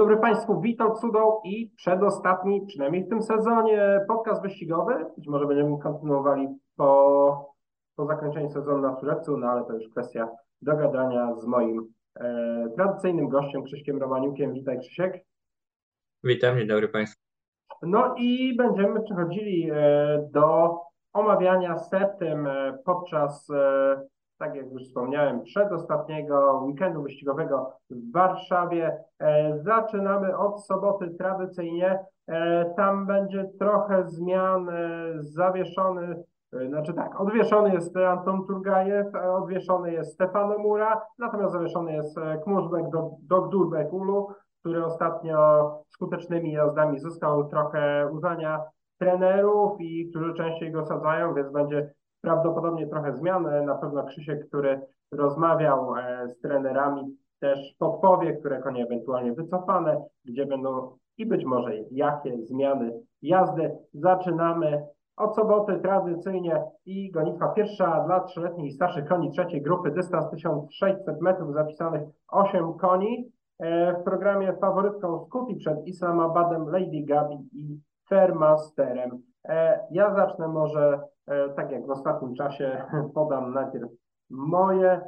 dobry Państwu, witam Cudą i przedostatni, przynajmniej w tym sezonie, podcast wyścigowy. Być może będziemy kontynuowali po, po zakończeniu sezonu na Surewcu, no ale to już kwestia dogadania z moim e, tradycyjnym gościem Krzyśkiem Romaniukiem. Witaj Krzysiek. Witam, dzień dobry Państwu. No i będziemy przechodzili e, do omawiania septym e, podczas e, tak jak już wspomniałem, przedostatniego weekendu wyścigowego w Warszawie. E, zaczynamy od soboty tradycyjnie. E, tam będzie trochę zmian. E, zawieszony, znaczy tak, odwieszony jest Anton Turgajew, odwieszony jest Stefano Mura, natomiast zawieszony jest Kmurzbek Dogdurbek Ulu, który ostatnio skutecznymi jazdami zyskał trochę uznania trenerów i którzy częściej go sadzają, więc będzie prawdopodobnie trochę zmian. Na pewno Krzysiek, który rozmawiał e, z trenerami, też podpowie, które konie ewentualnie wycofane, gdzie będą i być może jakie zmiany jazdy. Zaczynamy od soboty tradycyjnie i gonitwa pierwsza dla trzyletnich i starszych koni trzeciej grupy, dystans 1600 metrów, zapisanych 8 koni. E, w programie faworytką Skuti przed Islamabadem, Lady Gabi i Fairmasterem. E, ja zacznę może E, tak jak w ostatnim czasie podam najpierw moje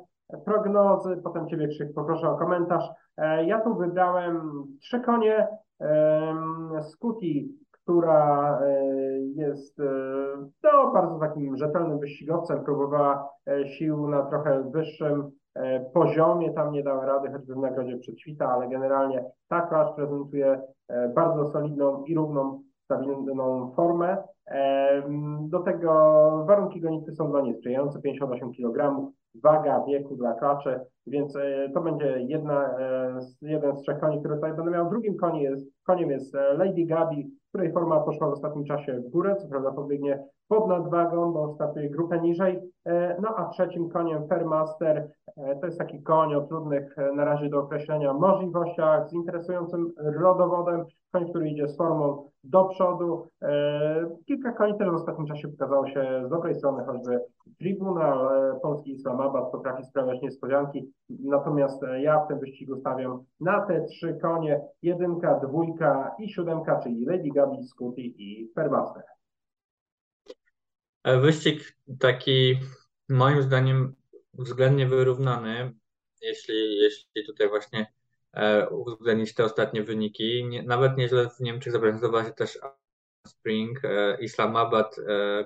prognozy, potem Ciebie Krzyk poproszę o komentarz. E, ja tu wybrałem trzy konie. Skuti, która jest no, bardzo takim rzetelnym wyścigowcem, próbowała sił na trochę wyższym poziomie, tam nie dała rady choćby w nagrodzie Przećwita, ale generalnie ta klasz prezentuje bardzo solidną i równą, stabilną formę. Do tego warunki gonitwy są dla niej sprzyjające, 58 kg, waga wieku dla klaczy, więc e, to będzie jedna, e, jeden z trzech koni, który tutaj będę miał. Drugim koniem jest, koniem jest e, Lady Gabi, której forma poszła w ostatnim czasie w górę, co prawda pobiegnie pod nadwagą, bo startuje grupę niżej. No a trzecim koniem Fairmaster to jest taki koń o trudnych na razie do określenia możliwościach, z interesującym rodowodem, koń, który idzie z formą do przodu. E, kilka koni też w ostatnim czasie pokazało się z dobrej strony, choćby Tribunal Polski Islamabad potrafi sprawiać niespodzianki, natomiast ja w tym wyścigu stawiam na te trzy konie, jedynka, dwójka i siódemka, czyli Lady Gabi, Scooty i Fairmaster. E, wyścig taki moim zdaniem względnie wyrównany, jeśli, jeśli tutaj właśnie E, uwzględnić te ostatnie wyniki. Nie, nawet nieźle w Niemczech zaprezentowała się też Spring, e, Islamabad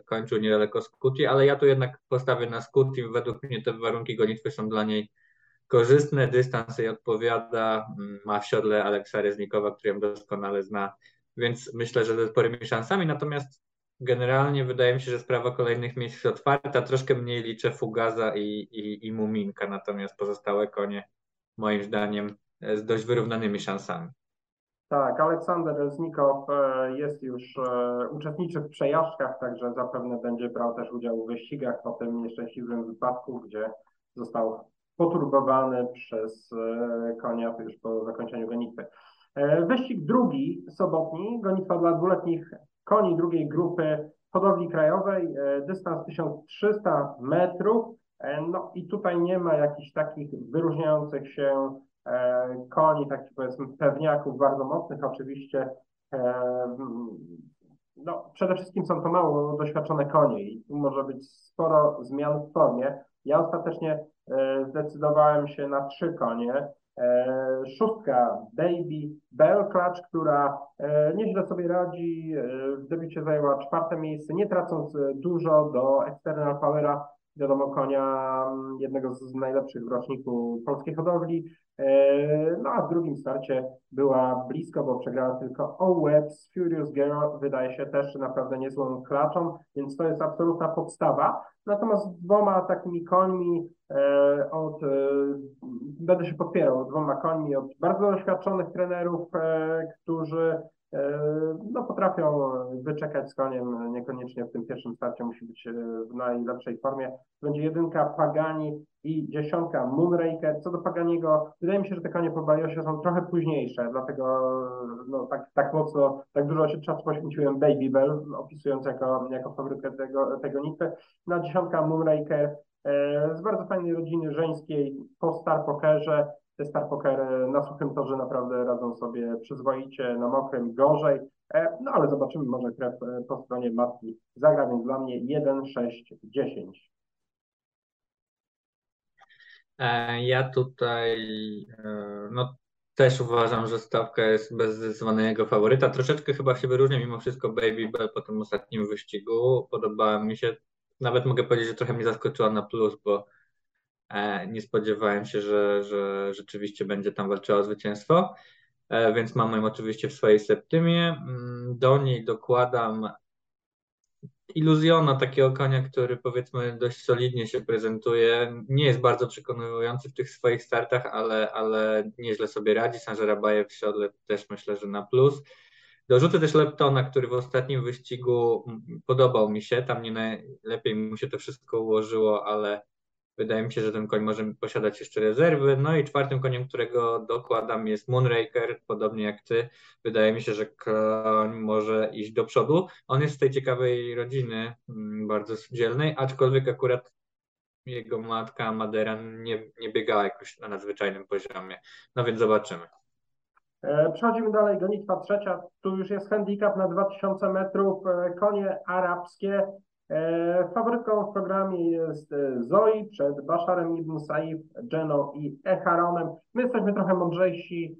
kończył niedaleko Skuti, ale ja tu jednak postawię na Skuti. Według mnie te warunki gonitwy są dla niej korzystne, dystans jej odpowiada, ma w siodle Aleksa Reznikowa, który ją doskonale zna, więc myślę, że ze sporymi szansami, natomiast generalnie wydaje mi się, że sprawa kolejnych miejsc jest otwarta, troszkę mniej liczę Fugaza i, i, i Muminka, natomiast pozostałe konie moim zdaniem z dość wyrównanymi szansami. Tak, Aleksander Znikow e, jest już, e, uczestniczy w przejażdżkach, także zapewne będzie brał też udział w wyścigach po tym nieszczęśliwym wypadku, gdzie został poturbowany przez e, konia już po zakończeniu gonitwy. Wyścig drugi, sobotni, gonitwa dla dwuletnich koni drugiej grupy hodowli krajowej, dystans 1300 metrów. No i tutaj nie ma jakichś takich wyróżniających się E, koni, takich powiedzmy pewniaków bardzo mocnych oczywiście. E, no, przede wszystkim są to mało doświadczone konie i tu może być sporo zmian w formie. Ja ostatecznie e, zdecydowałem się na trzy konie. Szóstka Baby Bell Clutch, która nieźle sobie radzi. W debiucie zajęła czwarte miejsce, nie tracąc dużo do External Powera wiadomo, konia jednego z najlepszych w roczniku polskiej hodowli. E, no a w drugim starcie była blisko, bo przegrała tylko O Webs. Furious Girl wydaje się też naprawdę niezłą klaczą, więc to jest absolutna podstawa. Natomiast dwoma takimi końmi e, od, e, będę się podpierał, dwoma końmi od bardzo doświadczonych trenerów, którzy E, no, potrafią wyczekać z koniem, niekoniecznie w tym pierwszym starcie musi być e, w najlepszej formie. Będzie jedynka Pagani i dziesiątka Moonraker. Co do Paganiego, wydaje mi się, że te konie po Baliosie są trochę późniejsze, dlatego no, tak, tak mocno, tak dużo się czasu poświęciłem Baby Bell, opisując jako, jako faworytkę tego, tego nitwy. Na dziesiątka Moonraker e, z bardzo fajnej rodziny żeńskiej po Star Pokerze, Star Poker na suchym torze naprawdę radzą sobie przyzwoicie, na mokrym gorzej. No ale zobaczymy, może krew po stronie matki zagra, więc dla mnie 1, 6, 10. Ja tutaj no, też uważam, że stawka jest bez zdecydowanego faworyta. Troszeczkę chyba się wyróżnia mimo wszystko Baby po tym ostatnim wyścigu. Podobała mi się, nawet mogę powiedzieć, że trochę mnie zaskoczyła na plus, bo e, nie spodziewałem się, że, że rzeczywiście będzie tam walczyła o zwycięstwo. E, więc mam ją oczywiście w swojej septymie. Mm, do niej dokładam iluzjona takiego konia, który powiedzmy dość solidnie się prezentuje. Nie jest bardzo przekonujący w tych swoich startach, ale, ale nieźle sobie radzi. Sanżerabajew w siodle też myślę, że na plus. Dorzucę też Leptona, który w ostatnim wyścigu podobał mi się. Tam nie najlepiej mu się to wszystko ułożyło, ale Wydaje mi się, że ten koń może posiadać jeszcze rezerwy. No i czwartym koniem, którego dokładam jest Moonraker, podobnie jak ty. Wydaje mi się, że koń może iść do przodu. On jest z tej ciekawej rodziny, bardzo dzielnej, aczkolwiek akurat jego matka Madera nie, nie biegała jakoś na nadzwyczajnym poziomie. No więc zobaczymy. E, przechodzimy dalej, gonitwa trzecia. Tu już jest handicap na 2000 metrów. E, konie arabskie E, faworytką w programie jest Zoe przed Basharem ibn Saif, Jeno i Echaronem. My jesteśmy trochę mądrzejsi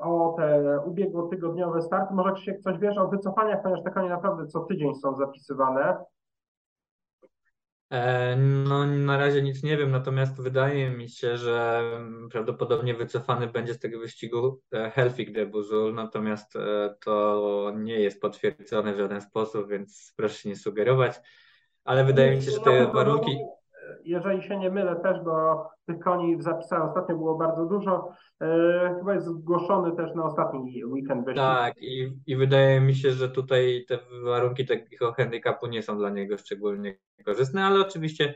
o te ubiegłotygodniowe starty. Może Krzysiek coś wiesz o wycofaniach, ponieważ te konie naprawdę co tydzień są zapisywane. No, na razie nic nie wiem, natomiast wydaje mi się, że prawdopodobnie wycofany będzie z tego wyścigu Helfik de Buzul, natomiast to nie jest potwierdzone w żaden sposób, więc proszę nie sugerować. Ale wydaje mi się, że te warunki. Jeżeli się nie mylę też, bo tych koni w zapisach ostatnio było bardzo dużo, chyba jest zgłoszony też na ostatni weekend wyścig. Tak, i, i wydaje mi się, że tutaj te warunki takiego handicapu nie są dla niego szczególnie korzystne, ale oczywiście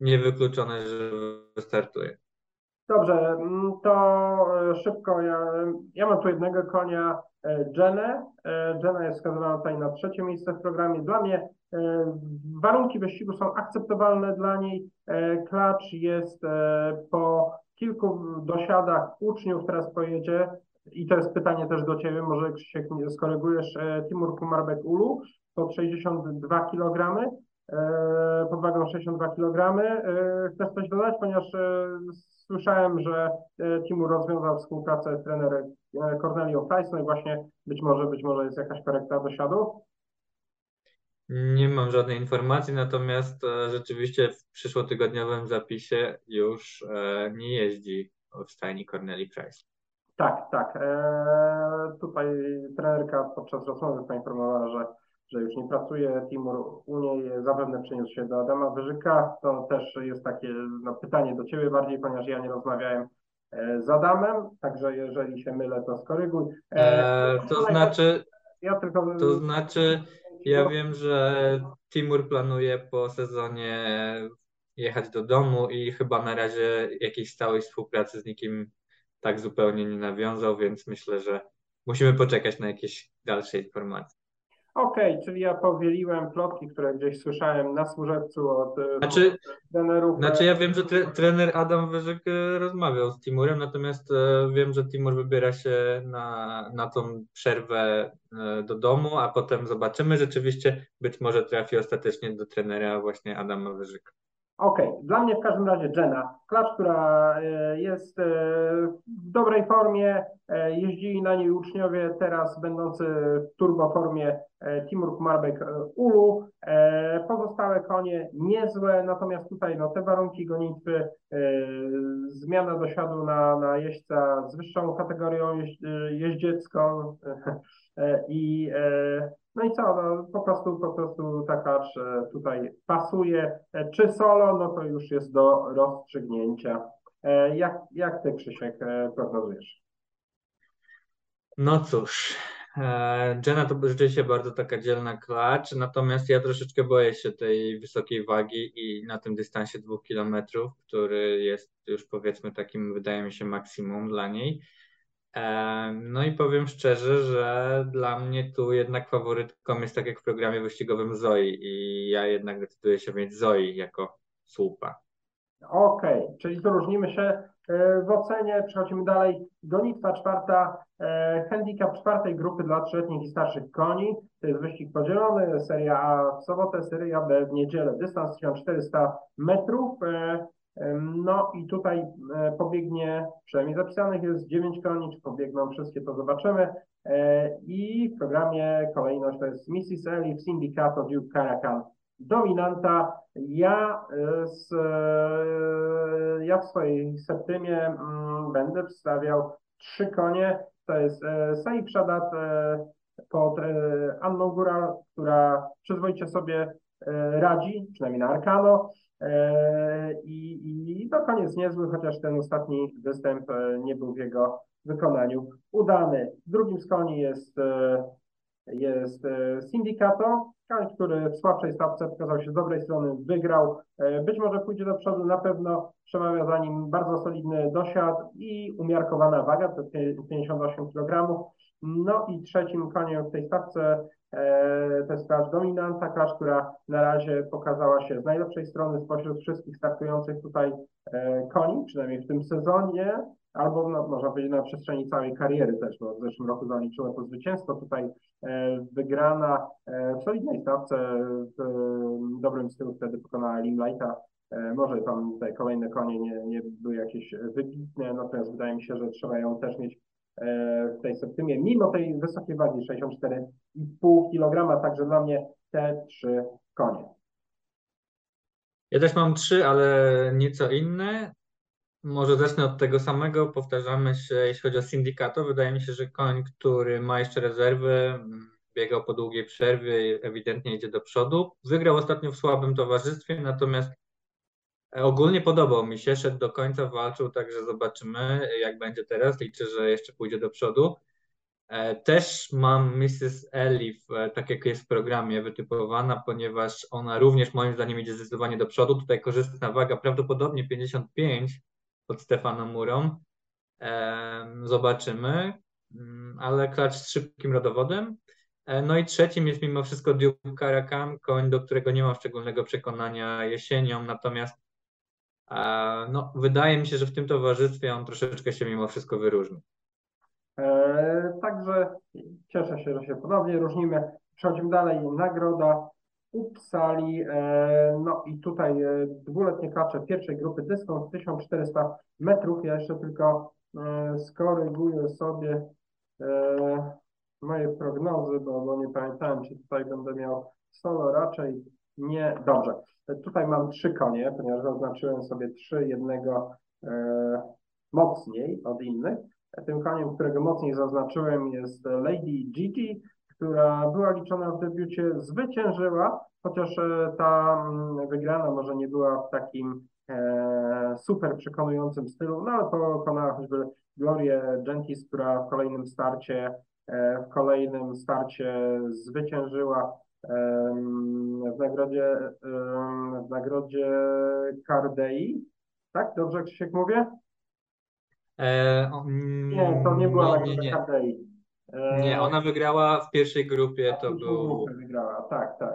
niewykluczone, że wystartuje. Dobrze, mm, to e, szybko. Ja, ja mam tu jednego konia, e, Jenę. E, Jenna jest wskazywana tutaj na trzecie miejsce w programie. Dla mnie warunki wyścigu są akceptowalne dla niej. Klacz jest po kilku dosiadach uczniów, teraz pojedzie i to jest pytanie też do Ciebie, może Krzysiek skorygujesz, Timur Kumarbek Ulu po 62 kg. E, pod wagą 62 kg. E, chcesz coś dodać, ponieważ e, słyszałem, że Timur rozwiązał współpracę z trenerem Cornelio Price, no i właśnie być może, być może jest jakaś korekta dosiadu. Nie mam żadnej informacji, natomiast rzeczywiście w przyszłotygodniowym zapisie już nie jeździ w stajni Corneli Price. Tak, tak. Tutaj trenerka podczas rozmowy poinformowała, że że już nie pracuje Timur u niej, zapewne przeniósł się do Adama Wyżyka. To też jest takie no, pytanie do Ciebie bardziej, ponieważ ja nie rozmawiałem e, z Adamem, także jeżeli się mylę, to skoryguj. E, e to znaczy, ja tylko... to znaczy, ja wiem, że Timur planuje po sezonie jechać do domu i chyba na razie jakiejś stałej współpracy z nikim tak zupełnie nie nawiązał, więc myślę, że musimy poczekać na jakieś dalsze informacje. Okej, okay, czyli ja powieliłem plotki, które gdzieś słyszałem na służebcu od e, znaczy, trenerów. Znaczy ja wiem, że tre, trener Adam Wyżyk e, rozmawiał z Timurem, natomiast e, wiem, że Timur wybiera się na, na tą przerwę do domu, a potem zobaczymy. Rzeczywiście być może trafi ostatecznie do trenera właśnie Adama Wyżyka. Okej, okay. dla mnie w każdym razie Jenna. Klacz, która e, jest e, w dobrej formie, e, jeździli na niej uczniowie, teraz będący w turbo formie Timur Kumarbek Ulu. Pozostałe konie niezłe, natomiast tutaj no, te warunki gonitwy, zmiana dosiadu na, na jeźdźca z wyższą kategorią jeździecką i no i co, no, po prostu, po prostu ta klacz tutaj pasuje. E, czy solo, no to już jest do rozstrzygnięcia. E, jak, jak ty, Krzysiek, e, prognozujesz? No cóż, Jenna to rzeczywiście bardzo taka dzielna klacz, natomiast ja troszeczkę boję się tej wysokiej wagi i na tym dystansie dwóch kilometrów, który jest już powiedzmy takim, wydaje mi się, maksimum dla niej. No i powiem szczerze, że dla mnie tu jednak faworytką jest tak jak w programie wyścigowym Zoe i ja jednak decyduję się mieć Zoe jako słupa. Okej, okay. czyli tu różnimy się. w ocenie. Przechodzimy dalej. Gonitwa czwarta, handicap czwartej grupy dla trzyletnich i starszych koni. To jest wyścig podzielony. Seria A w sobotę, seria B w niedzielę. Dystans 1400 metrów. No i tutaj pobiegnie, przynajmniej zapisanych jest 9 koni, czy pobiegną wszystkie, to zobaczymy. I w programie kolejność to jest Mrs. Elif, Syndicato Duke Caracan dominanta. Ja, e, z, e, ja w swojej septymie mm, będę przedstawiał trzy konie. To jest e, Saif Shadat pod Anną Góral, która przyzwoicie sobie radzi, przynajmniej na Arkano. I, I to koniec niezły, chociaż ten ostatni występ nie był w jego wykonaniu udany. Drugim z koni jest, jest Syndicato, który w słabszej stawce pokazał się z dobrej strony, wygrał. E, być może pójdzie do przodu, na pewno przemawia za nim bardzo solidny dosiad i umiarkowana waga, to 58 kg. No i trzecim koniem w tej stawce e, to jest klacz dominanta, klacz, która na razie pokazała się z najlepszej strony spośród wszystkich startujących tutaj e, koni, przynajmniej w tym sezonie albo no, można powiedzieć na przestrzeni całej kariery też, bo w zeszłym roku zaliczyła to zwycięstwo. Tutaj e, wygrana e, w solidnej stawce, w e, dobrym stylu wtedy pokonała Limelighta. E, może tam te kolejne konie nie, nie były jakieś wybitne, natomiast wydaje mi się, że trzeba ją też mieć e, w tej septymie, mimo tej wysokiej wagi 64,5 kg, także dla mnie te trzy konie. Ja też mam trzy, ale nieco inne. Może zacznę od tego samego. Powtarzamy się, jeśli chodzi o syndykato. Wydaje mi się, że koń, który ma jeszcze rezerwy, biegał po długiej przerwie, ewidentnie idzie do przodu. Wygrał ostatnio w słabym towarzystwie, natomiast ogólnie podobał mi się, szedł do końca, walczył, także zobaczymy, jak będzie teraz. Liczę, że jeszcze pójdzie do przodu. E, też mam Mrs. Elif, e, tak jak jest w programie, wytypowana, ponieważ ona również moim zdaniem idzie zdecydowanie do przodu. Tutaj korzystna waga prawdopodobnie 55, pod Stefaną Murą. Zobaczymy, mm, ale klacz z szybkim rodowodem. E, no i trzecim jest mimo wszystko Duke Karakan, koń, do którego nie mam szczególnego przekonania jesienią, natomiast e, no, wydaje mi się, że w tym towarzystwie on troszeczkę się mimo wszystko wyróżni. E, także cieszę się, że się ponownie różnimy. Przechodzimy dalej. Nagroda Uppsali. E, no i tutaj e, dwuletnie kacze pierwszej grupy dystans 1400 metrów. Ja jeszcze tylko skoryguję sobie moje prognozy, bo, bo nie pamiętałem, czy tutaj będę miał solo, raczej nie. Dobrze. Tutaj mam trzy konie, ponieważ zaznaczyłem sobie trzy, jednego mocniej od innych. Tym koniem, którego mocniej zaznaczyłem jest Lady Gigi która była liczona w debiucie, zwyciężyła, chociaż e, ta mm, wygrana może nie była w takim e, super przekonującym stylu, no ale pokonała choćby Glorię Gentis, która w kolejnym starcie e, w kolejnym starcie zwyciężyła w nagrodzie w nagrodzie Cardei. Tak? Dobrze Krzysiek mówię? E, nie, to nie była nagroda Cardei. Nie, e, ona wygrała w pierwszej grupie, to był... Wygrała, tak, tak.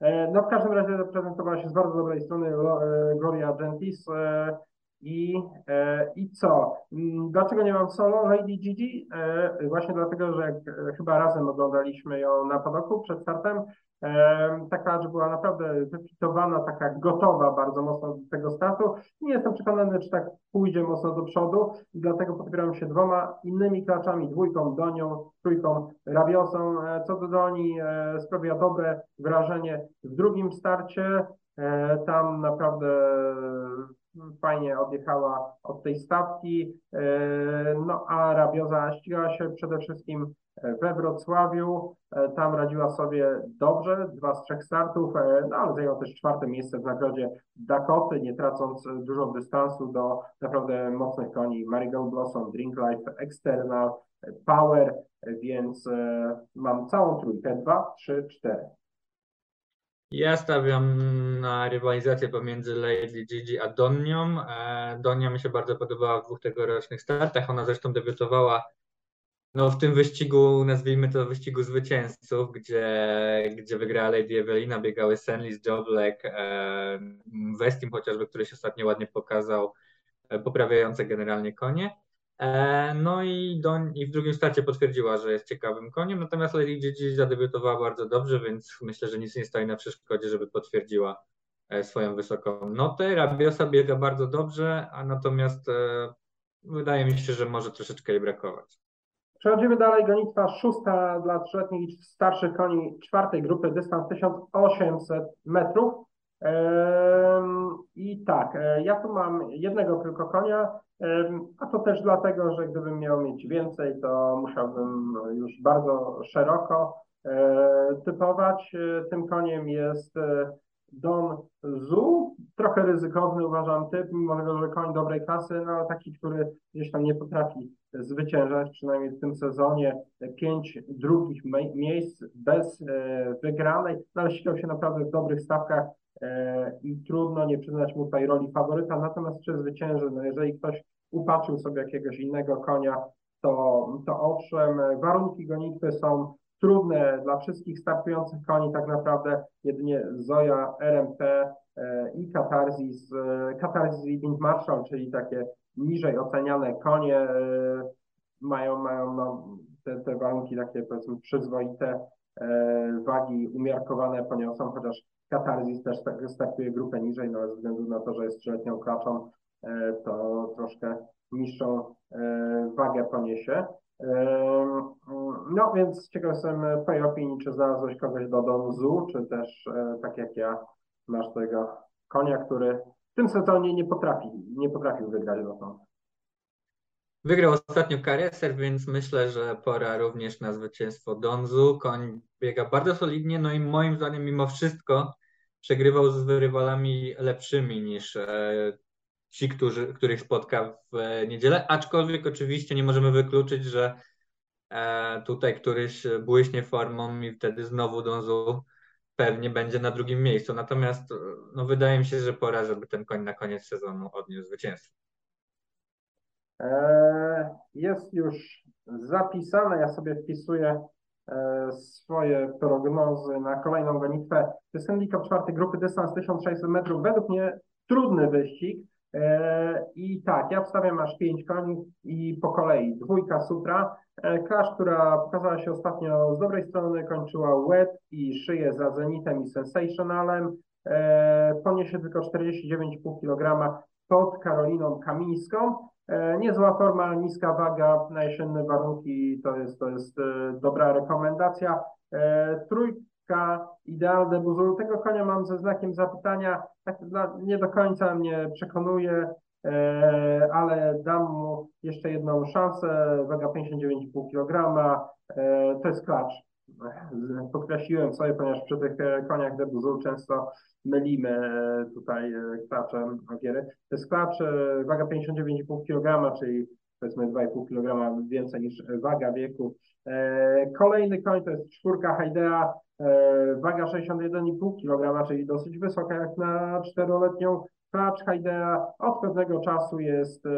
E, no w każdym razie zaprezentowała się z bardzo dobrej strony e, Gloria Gentis. I, I co? Mm, dlaczego nie mam solo Lady Gigi? Właśnie dlatego, że jak chyba razem oglądaliśmy ją na padoku przed startem, taka, że była naprawdę wyfitowana, taka gotowa bardzo mocno do tego startu. Nie jestem przekonany, czy tak pójdzie mocno do przodu i dlatego podpieram się dwoma innymi klaczami, dwójką Donią, trójką Rabiosą. E, co do Doni e, sprawia dobre wrażenie w drugim starcie. E, tam naprawdę fajnie odjechała od tej stawki. No a Rabioza ścigała się przede wszystkim we Wrocławiu. E, tam radziła sobie dobrze, dwa z trzech startów, e, no ale zajęła też czwarte miejsce w nagrodzie Dakoty, nie tracąc dużo dystansu do naprawdę mocnych koni Marigold Blossom, Drink Life, External, Power, więc e, mam całą trójkę, dwa, trzy, cztery. Ja stawiam na rywalizację pomiędzy Lady Gigi a Donią. Donia mi się bardzo podobała w dwóch tegorocznych startach. Ona zresztą debiutowała no w tym wyścigu, nazwijmy to wyścigu zwycięzców, gdzie, gdzie wygrała Lady Evelina, biegały Senlis, Joblek, e, Westim chociażby, który się ostatnio ładnie pokazał. poprawiające generalnie konie. No i, do, i w drugim starcie potwierdziła, że jest ciekawym koniem, natomiast Lady Gigi zadebiutowała bardzo dobrze, więc myślę, że nic nie stoi na przeszkodzie, żeby potwierdziła swoją wysoką notę. Rabiosa biega bardzo dobrze, a natomiast wydaje mi się, że może troszeczkę jej brakować. Przechodzimy dalej, gonitwa szósta dla trzyletnich i starszych koni czwartej grupy, dystans 1800 metrów. I tak, e, ja tu mam jednego tylko konia, a to też dlatego, że gdybym miał mieć więcej, to musiałbym już bardzo szeroko e, typować. E, tym koniem jest Don Zu, trochę ryzykowny uważam typ, mimo tego, że koń dobrej klasy, no taki, który gdzieś tam nie potrafi zwyciężać, przynajmniej w tym sezonie pięć drugich miejsc bez e, wygranej, no ale ścigał się naprawdę w dobrych stawkach e, i trudno nie przyznać mu tej roli faworyta, natomiast czy zwycięży, no jeżeli ktoś upatrzył sobie jakiegoś innego konia, to, to owszem, warunki gonitwy są trudne dla wszystkich startujących koni. Tak naprawdę jedynie Zoja, RMT e, i Katarzys, Katarzys i Wind Marshall, czyli takie niżej oceniane konie e, mają, mają no, te, te warunki takie powiedzmy przyzwoite, wagi umiarkowane poniosą, chociaż Katarzys też tak startuje grupę niżej, no ze względu na to, że jest trzyletnią klaczą, to troszkę niższą wagę poniesie. No więc ciekaw jestem Twojej opinii, czy znalazłeś kogoś do Donzu, czy też e, tak jak ja masz tego konia, który w tym sezonie nie potrafi, nie potrafił wygrać dotąd. Wygrał ostatnio Kareser, więc myślę, że pora również na zwycięstwo Donzu. Koń biega bardzo solidnie, no i moim zdaniem mimo wszystko przegrywał z rywalami lepszymi niż e, ci, którzy, których spotka w e, niedzielę, aczkolwiek oczywiście nie możemy wykluczyć, że e, tutaj któryś błyśnie formą i wtedy znowu Donzu pewnie będzie na drugim miejscu. Natomiast e, no, wydaje mi się, że pora, żeby ten koń na koniec sezonu odniósł zwycięstwo. Jest już zapisane, ja sobie wpisuję swoje prognozy na kolejną gonitwę. To jest handicap czwartej grupy, dystans 1600 metrów. Według mnie trudny wyścig. E, I tak, ja wstawiam aż pięć koni i po kolei dwójka Sutra. E, Clash, która pokazała się ostatnio z dobrej strony, kończyła łeb i szyję za Zenitem i Sensationalem. E, poniesie tylko 49,5 kg pod Karoliną Kamińską. Niezła forma, niska waga na jesienne warunki to jest, to jest dobra rekomendacja. Trójka idealne buzulu. Tego konia mam ze znakiem zapytania. Tak nie do końca mnie przekonuje, e, ale dam mu jeszcze jedną szansę. Waga 59,5 kg. E, to jest klacz. Podkreśliłem sobie, ponieważ przy tych e, koniach de Buzul często mylimy tutaj klaczem ogiery. To jest klacz, waga 59,5 kg, czyli powiedzmy 2,5 kg więcej niż waga wieku. Kolejny koń to jest czwórka Haidea, waga 61,5 kg, czyli dosyć wysoka jak na czteroletnią. Klacz Haidea od pewnego czasu jest e,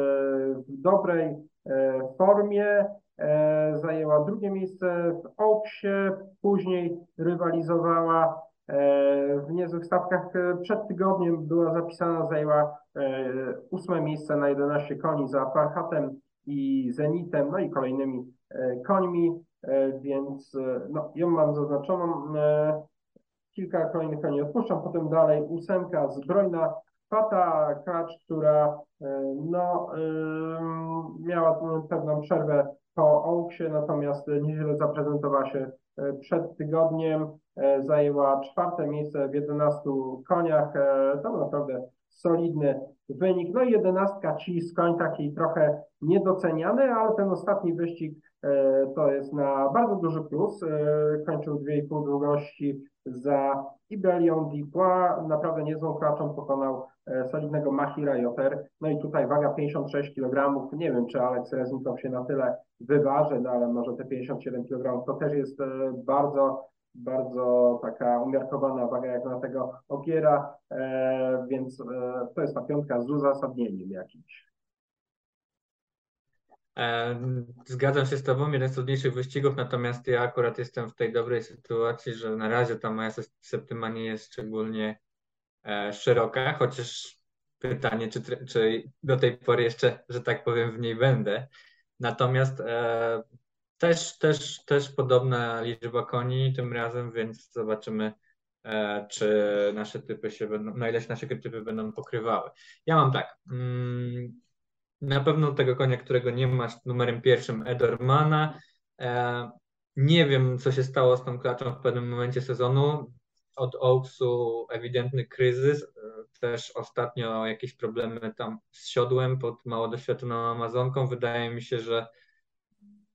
w dobrej e, formie. Zajęła drugie miejsce w Oaksie, później rywalizowała w niezłych stawkach. Przed tygodniem była zapisana, zajęła ósme miejsce na 11 koni za Farhatem i Zenitem, no i kolejnymi końmi. E, więc e, no, ją mam zaznaczoną. E, kilka kolejnych koni odpuszczam, potem dalej ósemka zbrojna Fata Kacz, która no, miała pewną przerwę po Oaksie, natomiast nieźle zaprezentowała się przed tygodniem. Zajęła czwarte miejsce w 11 koniach. To naprawdę solidny wynik. No i jedenastka ci koń taki trochę niedoceniany, ale ten ostatni wyścig E, to jest na bardzo duży plus. E, kończył 2,5 długości za Ibelion Dipła. Naprawdę niezłą klaczą pokonał e, solidnego Mahira Joter. No i tutaj waga 56 kg. Nie wiem, czy Alex Reznikow się na tyle wyważy, no ale może te 57 kg to też jest bardzo bardzo taka umiarkowana waga jak na tego Ogiera, więc to jest ta piątka z uzasadnieniem jakimś. Zgadzam się z Tobą, jeden z trudniejszych wyścigów, natomiast ja akurat jestem w tej dobrej sytuacji, że na razie ta moja septyma nie jest szczególnie e, szeroka, chociaż pytanie, czy, czy do tej pory jeszcze, że tak powiem, w niej będę. Natomiast e, też, też, też podobna liczba koni tym razem, więc zobaczymy, e, czy nasze typy się będą, na ile się nasze typy będą pokrywały. Ja mam tak. Mm, na pewno tego konia, którego nie masz numerem pierwszym, Edormana. E, nie wiem, co się stało z tą klaczą w pewnym momencie sezonu. Od Oaksu ewidentny kryzys. E, też ostatnio jakieś problemy tam z siodłem pod mało doświadczoną Amazonką. Wydaje mi się, że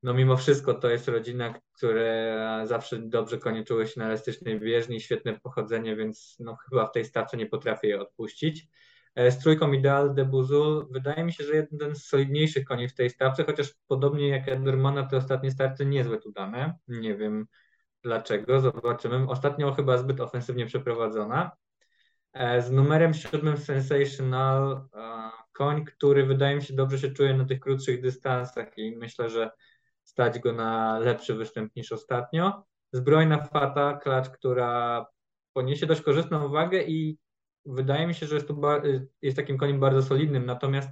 no mimo wszystko to jest rodzina, która zawsze dobrze konie czuły się na elastycznej bieżni, świetne pochodzenie, więc no chyba w tej stawce nie potrafię je odpuścić. E, z trójką Ideal de Buzul wydaje mi się, że jeden z solidniejszych koni w tej stawce, chociaż podobnie jak Edermana te ostatnie starty niezłe tu dane. Nie wiem dlaczego, zobaczymy. Ostatnio chyba zbyt ofensywnie przeprowadzona. E, z numerem siódmym Sensational e, koń, który wydaje mi się dobrze się czuje na tych krótszych dystansach i myślę, że stać go na lepszy występ niż ostatnio. Zbrojna Fata, klacz, która poniesie dość korzystną wagę i wydaje mi się, że jest, to jest takim koniem bardzo solidnym, natomiast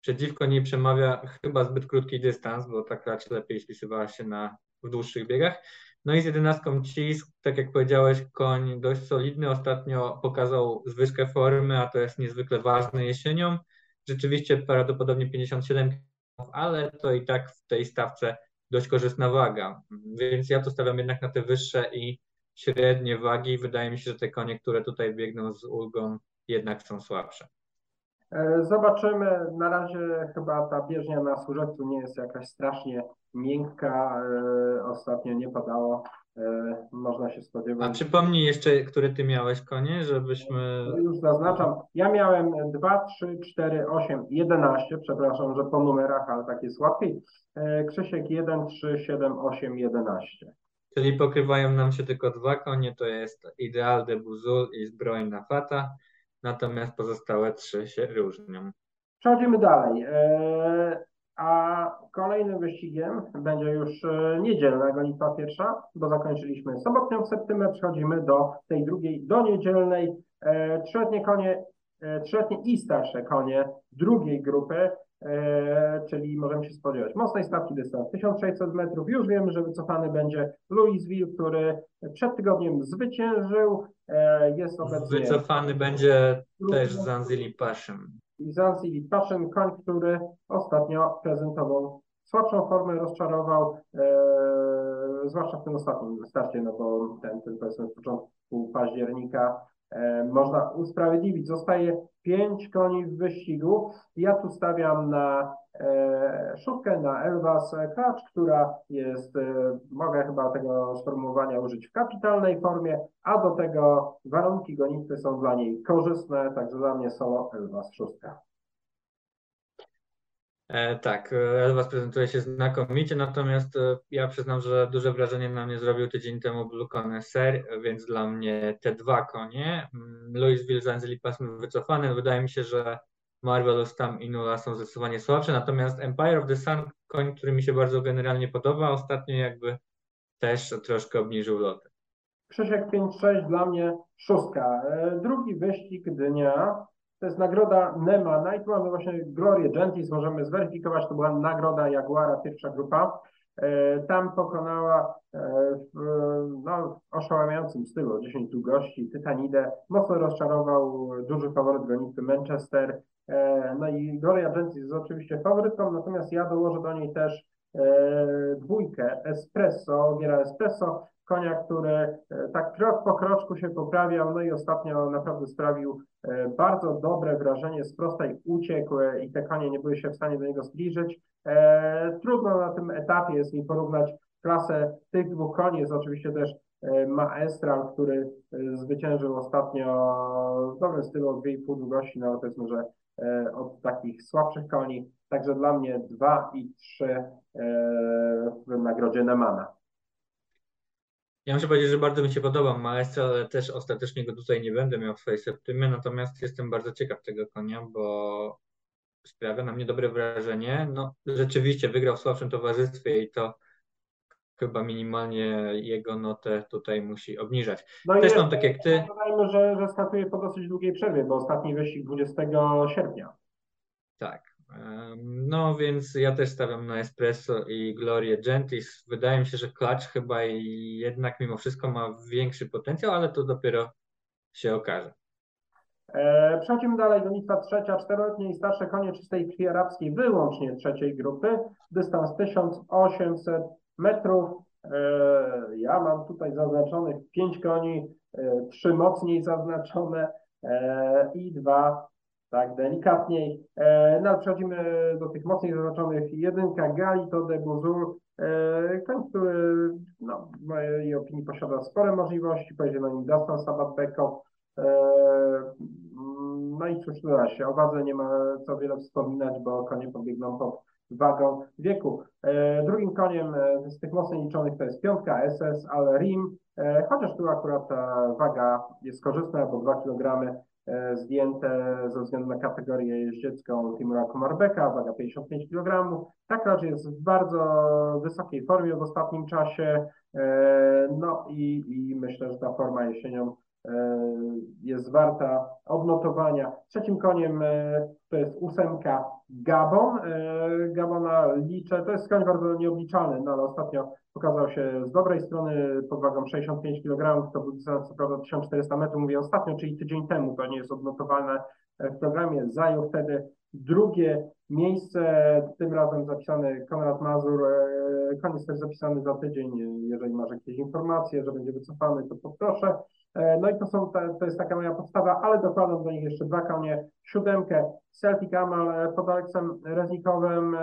przeciwko niej przemawia chyba zbyt krótki dystans, bo ta klacz lepiej spisywała się na, w dłuższych biegach. No i z jedenastką Cisk, tak jak powiedziałeś, koń dość solidny. Ostatnio pokazał zwyżkę formy, a to jest niezwykle ważne jesienią. Rzeczywiście prawdopodobnie 57 ale to i tak w tej stawce dość korzystna waga. Więc ja to stawiam jednak na te wyższe i średnie wagi. Wydaje mi się, że te konie, które tutaj biegną z ulgą, jednak są słabsze. E, zobaczymy. Na razie chyba ta bieżnia na służebcu nie jest jakaś strasznie miękka. E, ostatnio nie padało. E, można się spodziewać. A przypomnij jeszcze, które ty miałeś konie, żebyśmy. Już zaznaczam. Ja miałem 2, 3, 4, 8, 11. Przepraszam, że po numerach, ale tak jest łatwiej. Krzysiek 1, 3, 7, 8, 11. Czyli pokrywają nam się tylko dwa konie, to jest Ideal de Buzul i Zbrojna Fata natomiast pozostałe trzy się różnią. Przechodzimy dalej. E, a kolejnym wyścigiem będzie już e, niedzielna gonitwa pierwsza, bo zakończyliśmy sobotnią septembrze, przechodzimy do tej drugiej, do niedzielnej. E, trzyletnie konie, trzyletnie i starsze konie drugiej grupy czyli możemy się spodziewać mocnej stawki dystans 1600 metrów. Już wiemy, że wycofany będzie Louisville, który przed tygodniem zwyciężył. E, jest obecnie. Wycofany będzie też Zanzili. I Zanzili Passion, koń, który ostatnio prezentował słabszą formę, rozczarował, e, zwłaszcza w tym ostatnim starcie, no bo ten, ten powiedzmy w początku października można usprawiedliwić. Zostaje pięć koni w wyścigu. Ja tu stawiam na e, szóstkę, na Elvas Klacz, która jest, e, mogę chyba tego sformułowania użyć w kapitalnej formie, a do tego warunki gonitwy są dla niej korzystne, także dla mnie solo Elvas szóstka. E, tak, Elwas prezentuje się znakomicie, natomiast e, ja przyznam, że duże wrażenie na mnie zrobił tydzień temu Blue Connoisseur, więc dla mnie te dwa konie, mm, Louisville, Zanzili pasmy wycofane, wydaje mi się, że Marvelous tam i Nula są zdecydowanie słabsze, natomiast Empire of the Sun, koń, który mi się bardzo generalnie podoba, ostatnio jakby też troszkę obniżył loty. Krzysiek 5-6 dla mnie szóstka. E, drugi wyścig dnia to jest nagroda Nema. Tu mamy właśnie Glorię Gentis, możemy zweryfikować, to była nagroda Jaguara, pierwsza grupa. E, tam pokonała e, w no, oszałamiającym stylu 10 długości Tytanidę. Mocno rozczarował duży faworyt gonitwy Manchester. E, no i Gloria Gentis jest oczywiście faworytką, natomiast ja dołożę do niej też dwójkę Espresso, Giera Espresso, konia, który e, tak krok po kroczku się poprawiał, no i ostatnio naprawdę sprawił e, bardzo dobre wrażenie, z prostej uciekł e, i te konie nie były się w stanie do niego zbliżyć. Trudno na tym etapie jest mi porównać klasę tych dwóch koni, jest oczywiście też Maestral, który zwyciężył ostatnio w dobrym stylu od 2,5 długości, no powiedzmy, że od takich słabszych koni, także dla mnie 2 i 3 w nagrodzie Nemana. Ja muszę powiedzieć, że bardzo mi się podoba Maestro, ale też ostatecznie go tutaj nie będę miał w swojej septymie, natomiast jestem bardzo ciekaw tego konia, bo sprawia na mnie dobre wrażenie. No, rzeczywiście wygrał w słabszym towarzystwie i to chyba minimalnie jego notę tutaj musi obniżać. No Też mam tak jak ty. Dodajmy, że, że startuje po dosyć długiej przerwie, bo ostatni wyścig 20 sierpnia. No więc ja też stawiam na Espresso i Glorię Gentis. Wydaje mi się, że Clutch chyba jednak mimo wszystko ma większy potencjał, ale to dopiero się okaże. E, Przechodzimy dalej, gonitwa trzecia, czteroletnie i starsze konie czystej krwi arabskiej, wyłącznie trzeciej grupy, dystans 1800 metrów. E, Ja mam tutaj zaznaczonych pięć koni, e, trzy mocniej zaznaczone i dwa tak delikatniej. E, No przechodzimy do tych mocniej zaznaczonych. Jedynka Galito de Buzur, e, koń, który no, w mojej opinii posiada spore możliwości, pojedzie na nim Dastan Sabat Beko. E, No i cóż doda się, o wadze nie ma co wiele wspominać, bo konie pobiegną pod wagą wieku. E, Drugim koniem e, z tych mocno liczonych to jest piątka SS Al Rim, e, chociaż tu akurat ta waga jest korzystna, bo 2 kg e, zdjęte ze względu na kategorię jeździecką Timura Komarbeka, waga 55 kg. Tak raczej jest w bardzo wysokiej formie w ostatnim czasie, e, no i, i myślę, że ta forma jesienią e, jest warta odnotowania. Trzecim koniem e, to jest ósemka Gabon. E, Gabona liczę, to jest koń bardzo nieobliczalny, no ale ostatnio pokazał się z dobrej strony pod wagą 65 kg, to był co prawda 1400 metrów, mówię ostatnio, czyli tydzień temu, to nie jest odnotowane w programie. Zajął wtedy drugie miejsce, tym razem zapisany Konrad Mazur, e, koniec też zapisany za tydzień, jeżeli masz jakieś informacje, że będzie wycofany, to poproszę. E, No i to są, to jest taka moja podstawa, ale dokładam do nich jeszcze dwa konie, siódemkę Celtic Amal e, pod Aleksem Reznikowym,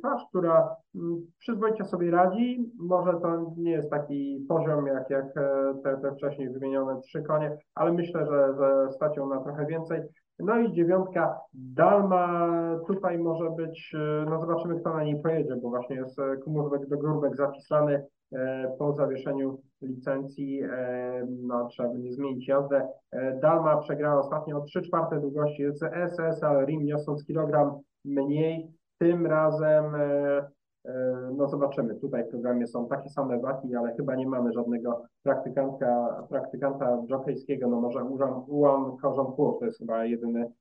klasz, która mm, przyzwoicie sobie radzi, może to nie jest taki poziom jak, jak te, te wcześniej wymienione trzy konie, ale myślę, że, że stać ją na trochę więcej. No i dziewiątka Dalma, tutaj może być, e, no zobaczymy kto na niej pojedzie, bo właśnie jest e, Kumurzbek do Górbek zapisany e, po zawieszeniu licencji, no trzeba będzie zmienić jazdę. Dalma przegrała ostatnio o 3 czwarte długości jest SS, ale Rim niosąc kilogram mniej, tym razem no zobaczymy, tutaj w programie są takie same waki, ale chyba nie mamy żadnego praktykantka, praktykanta jokejskiego, no może Ułan Korzonków, to jest chyba jedyny,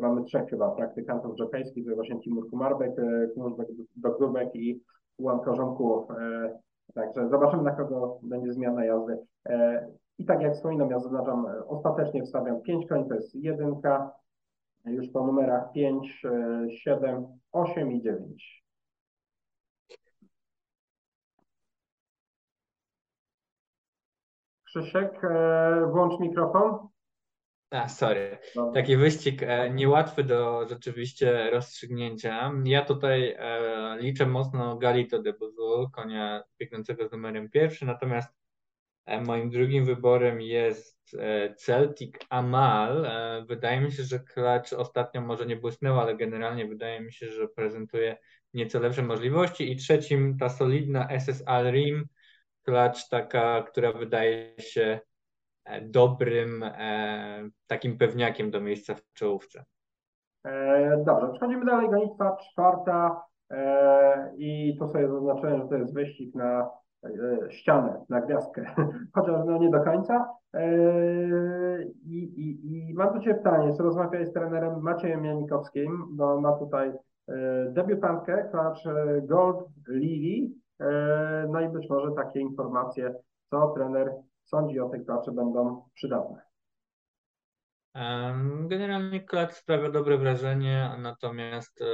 mamy trzech chyba praktykantów jokejskich, to jest właśnie Timur Kumarbek, e, Kumurzbek Dogdubek i Ułan Korzonków. E, Także zobaczymy, na kogo będzie zmiana jazdy. E, I tak jak wspominam, ja zaznaczam, e, ostatecznie wstawiam 5 koni, to jest jedynka, już po numerach 5, 7, 8 i 9. Krzysiek, e, włącz mikrofon. A, sorry. Dobra. Taki wyścig e, niełatwy do rzeczywiście rozstrzygnięcia. Ja tutaj e, liczę mocno Galito de Buzul, konia biegnącego z numerem pierwszy, natomiast e, moim drugim wyborem jest e, Celtic Amal. E, wydaje mi się, że klacz ostatnio może nie błysnęła, ale generalnie wydaje mi się, że prezentuje nieco lepsze możliwości. I trzecim ta solidna SS Al Rim, klacz taka, która wydaje się dobrym e, takim pewniakiem do miejsca w czołówce. E, Dobrze, przechodzimy dalej. Gonitwa czwarta e, i tu sobie zaznaczyłem, że to jest wyścig na e, ścianę, na gwiazdkę, chociaż no nie do końca. E, I, i, i mam do Ciebie pytanie, czy rozmawiałeś z trenerem Maciejem Janikowskim, bo ma tutaj e, debiutantkę, klacz e, Gold Lily, e, no i być może takie informacje, co trener sądzi o tej klaczy będą przydatne. Generalnie klacz sprawia dobre wrażenie, natomiast e,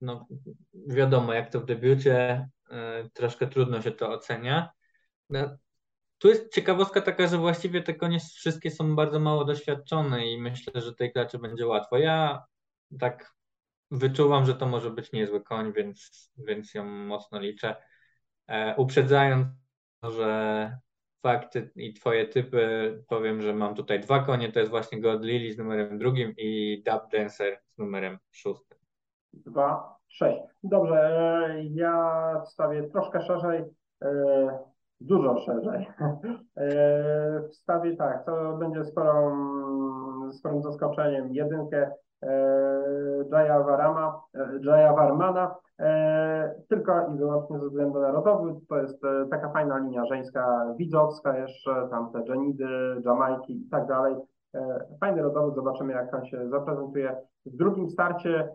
no, wiadomo, jak to w debiucie, e, troszkę trudno się to ocenia. No, Tu jest ciekawostka taka, że właściwie te konie wszystkie są bardzo mało doświadczone i myślę, że tej klaczy będzie łatwo. Ja tak wyczuwam, że to może być niezły koń, więc, więc ją mocno liczę. E, uprzedzając, że fakty i twoje typy, powiem, że mam tutaj dwa konie, to jest właśnie God Lily z numerem drugim i Dub Dancer z numerem szóstym. dwa, sześć. Dobrze, e, ja wstawię troszkę szerzej. E, dużo szerzej. W stawie tak, to będzie sporą, sporym zaskoczeniem. Jedynkę Jaya Varama, Jaya Varmana, tylko i wyłącznie ze względu narodowy. To jest taka fajna linia żeńska, widzowska jeszcze, tam te Jenidy, Jamajki i tak dalej. Fajny rodowy, zobaczymy jak on się zaprezentuje. W drugim starcie,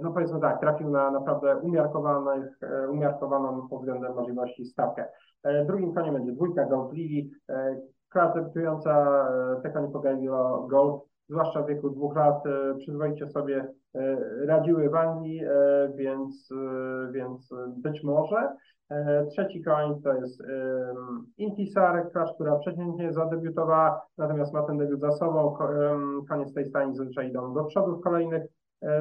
no powiedzmy tak, trafił na naprawdę umiarkowanych, umiarkowaną pod względem możliwości stawkę. Drugim koniem będzie dwójka Gold Lily, klasa debiutująca, te konie pogawiło Gold zwłaszcza w wieku dwóch lat, e, przyzwoicie sobie e, radziły w Anglii, e, więc, więc być może. Trzeci koń to jest Intisar, klacz, która przeciętnie zadebiutowała, natomiast ma ten debiut za sobą. Koniec tej stani zazwyczaj idą do przodu w kolejnych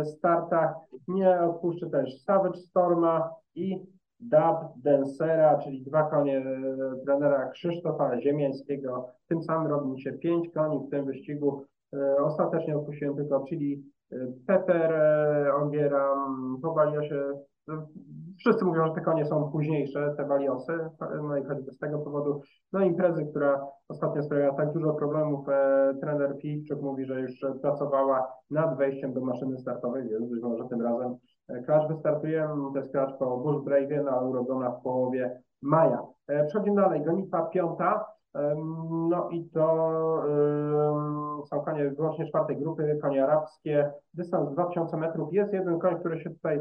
startach. Nie odpuszczę też Savage Storma i Dab Densera, czyli dwa konie trenera Krzysztofa Ziemiańskiego. Tym samym robi się pięć koni w tym wyścigu. E, ostatecznie odpuściłem tylko czyli e, Pepper, e, Ogiera, po Baliosie. Wszyscy mówią, że te konie są późniejsze, te Baliosy, no i choćby z tego powodu. No imprezy, która ostatnio sprawiała tak dużo problemów, trener Filiczuk mówi, że już pracowała nad wejściem do maszyny startowej, więc być może tym razem Clash wystartuje. To jest Clash po Bush Brave, no, urodzona w połowie maja. Przechodzimy dalej, gonitwa piąta. No i to są konie wyłącznie czwartej grupy, konie arabskie, dystans 2000 metrów. Jest jeden koń, który się tutaj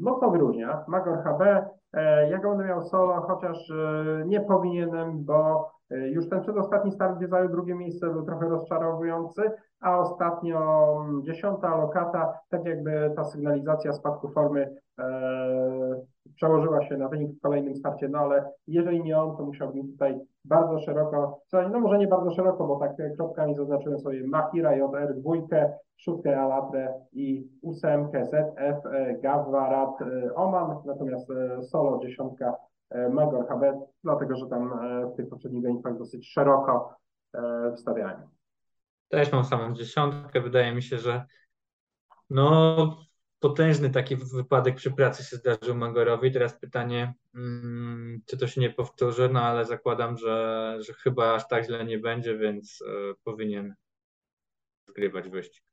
mocno wyróżnia, Magor HB. E, ja go będę miał solo, chociaż e, nie powinienem, bo e, już ten przedostatni start, gdzie zajął drugie miejsce, był trochę rozczarowujący, a ostatnio dziesiąta lokata, tak jakby ta sygnalizacja spadku formy przełożyła się na wynik w kolejnym starcie, no ale jeżeli nie on, to musiałbym tutaj bardzo szeroko, no może nie bardzo szeroko, bo tak kropkami zaznaczyłem sobie Mahira JR, dwójkę, szóstkę Alatre i ósemkę ZF, e, Gawwarat, e, Oman, natomiast e, solo dziesiątka Magor Habet, dlatego że tam w tych poprzednich gonitwach dosyć szeroko wstawiałem. Też mam samą dziesiątkę, wydaje mi się, że no potężny taki wypadek przy pracy się zdarzył Magorowi. Teraz pytanie, mm, czy to się nie powtórzy, no ale zakładam, że, że chyba aż tak źle nie będzie, więc e, powinien zgrywać wyścig.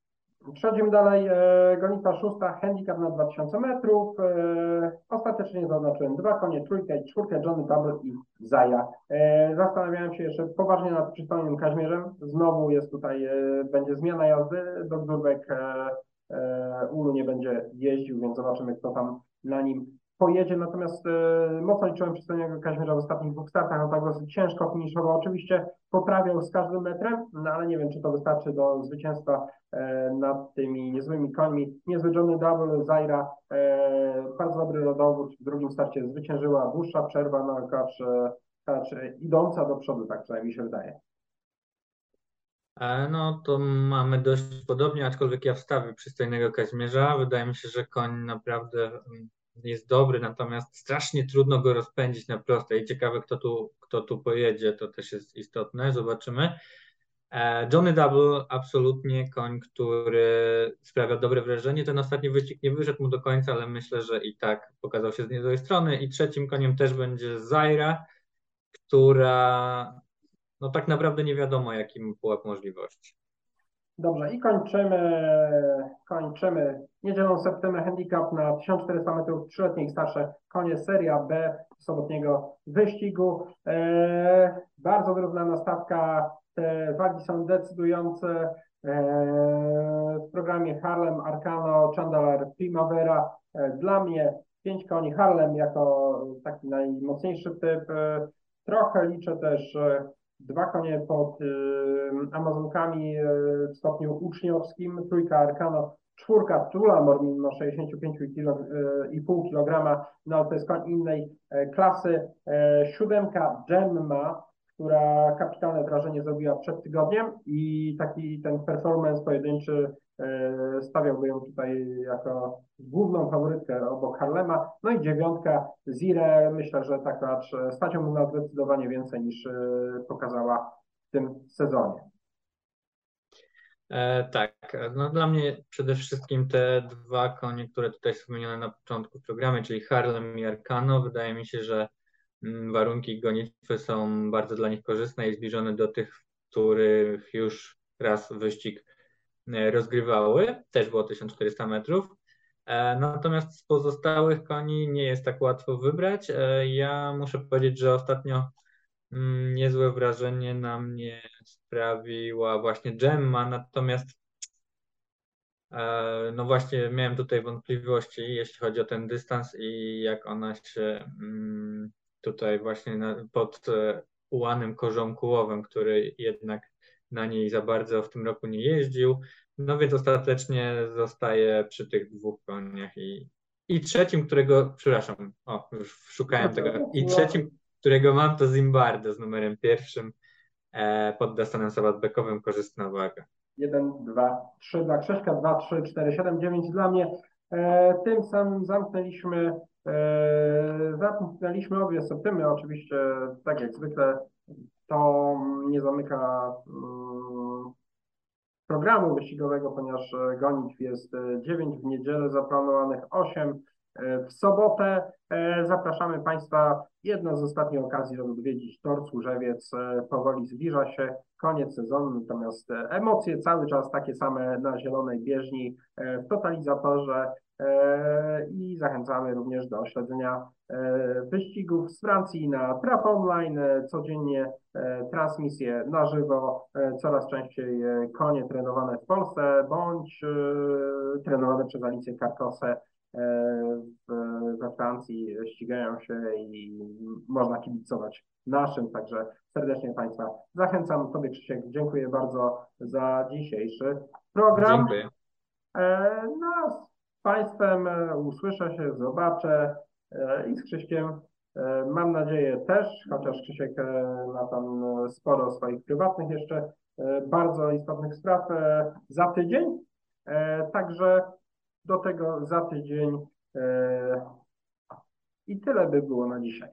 Przechodzimy dalej. E, gonita szósta, handicap na 2000 metrów. E, ostatecznie zaznaczyłem dwa konie, trójkę i czwórkę, Johnny Double i Zaja. Zastanawiałem się jeszcze poważnie nad przystojnym Kaźmierzem. Znowu jest tutaj, będzie zmiana jazdy. Dr. E, Ulu nie będzie jeździł, więc zobaczymy, kto tam na nim pojedzie. Natomiast e, mocno liczyłem przystojnego Kaźmierza w ostatnich dwóch startach, on tak dosyć ciężko finiszował. Oczywiście poprawiał z każdym metrem, no ale nie wiem, czy to wystarczy do zwycięstwa e, nad tymi niezłymi końmi. Niezły Johnny Double, Zaira, bardzo dobry rodowód, w drugim starcie zwyciężyła, dłuższa przerwa, no klacz idąca do przodu, tak przynajmniej się wydaje. E, no to mamy dość podobnie, aczkolwiek ja wstawię przystojnego Kaźmierza. Wydaje mi się, że koń naprawdę mm, jest dobry, natomiast strasznie trudno go rozpędzić na prostej. Ciekawe, kto tu, kto tu pojedzie, to też jest istotne, zobaczymy. E, Johnny Double, absolutnie koń, który sprawia dobre wrażenie. Ten ostatni wyścig nie wyszedł mu do końca, ale myślę, że i tak pokazał się z niezłej strony. I trzecim koniem też będzie Zaira, która no tak naprawdę nie wiadomo, jakim pułap możliwości. Dobrze, i kończymy, kończymy niedzielą septembrę handicap na 1400 metrów trzyletnie i starsze konie seria B sobotniego wyścigu. E, bardzo wyrównana stawka, te wagi są decydujące. E, w programie Harlem, Arcano, Chandalar, Primavera. E, dla mnie pięć koni Harlem jako taki najmocniejszy typ. E, trochę liczę też e, dwa konie pod y, Amazonkami w stopniu uczniowskim, trójka Arkano, czwórka Tulamor mimo 65,5 kg, no to jest koń innej e, klasy, e, siódemka Gemma, która kapitalne wrażenie zrobiła przed tygodniem i taki ten performance pojedynczy E, stawiałby ją tutaj jako główną faworytkę obok Harlema. No i dziewiątka Zire, myślę, że tak acz stać ją na zdecydowanie więcej niż e, pokazała w tym sezonie. E, tak, no dla mnie przede wszystkim te dwa konie, które tutaj wspomniane na początku programu, czyli Harlem i Arcano, wydaje mi się, że warunki gonitwy są bardzo dla nich korzystne i zbliżone do tych, których już raz wyścig e, rozgrywały. Też było 1400 metrów. E, natomiast z pozostałych koni nie jest tak łatwo wybrać. E, ja muszę powiedzieć, że ostatnio mm, niezłe wrażenie na mnie sprawiła właśnie Gemma, natomiast no właśnie, miałem tutaj wątpliwości, jeśli chodzi o ten dystans i jak ona się mm, tutaj właśnie pod e, ułanym korzonkułowym, który jednak na niej za bardzo w tym roku nie jeździł. No więc ostatecznie zostaje przy tych dwóch koniach i, i trzecim, którego, przepraszam, o, już szukałem tego, i trzecim, którego mam, to Zimbardo z numerem pierwszym e, pod Dastanem Sabatbekowym, korzystna waga. 1, 2, 3 dla Krzyśka, 2, 3, 4, 7, 9 dla mnie. E, tym samym zamknęliśmy, zamknęliśmy obie septymy. Oczywiście, tak jak zwykle, to nie zamyka mm, programu wyścigowego, ponieważ gonitw jest 9, w niedzielę zaplanowanych 8, e, w sobotę e, zapraszamy Państwa. Jedna z ostatnich okazji, żeby odwiedzić Tor Służewiec. E, powoli zbliża się koniec sezonu, natomiast emocje cały czas takie same na zielonej bieżni w totalizatorze i zachęcamy również do śledzenia wyścigów z Francji na Trap Online, codziennie transmisje na żywo, coraz częściej konie trenowane w Polsce bądź trenowane przez Alicję Karkosę we Francji ścigają się i można kibicować naszym, także serdecznie Państwa zachęcam. Tobie Krzysiek dziękuję bardzo za dzisiejszy program. Dziękuję. No, Państwem usłyszę się, zobaczę i z Krzyśkiem mam nadzieję też, chociaż Krzysiek ma tam sporo swoich prywatnych jeszcze bardzo istotnych spraw za tydzień. Także do tego za tydzień. I tyle by było na dzisiaj.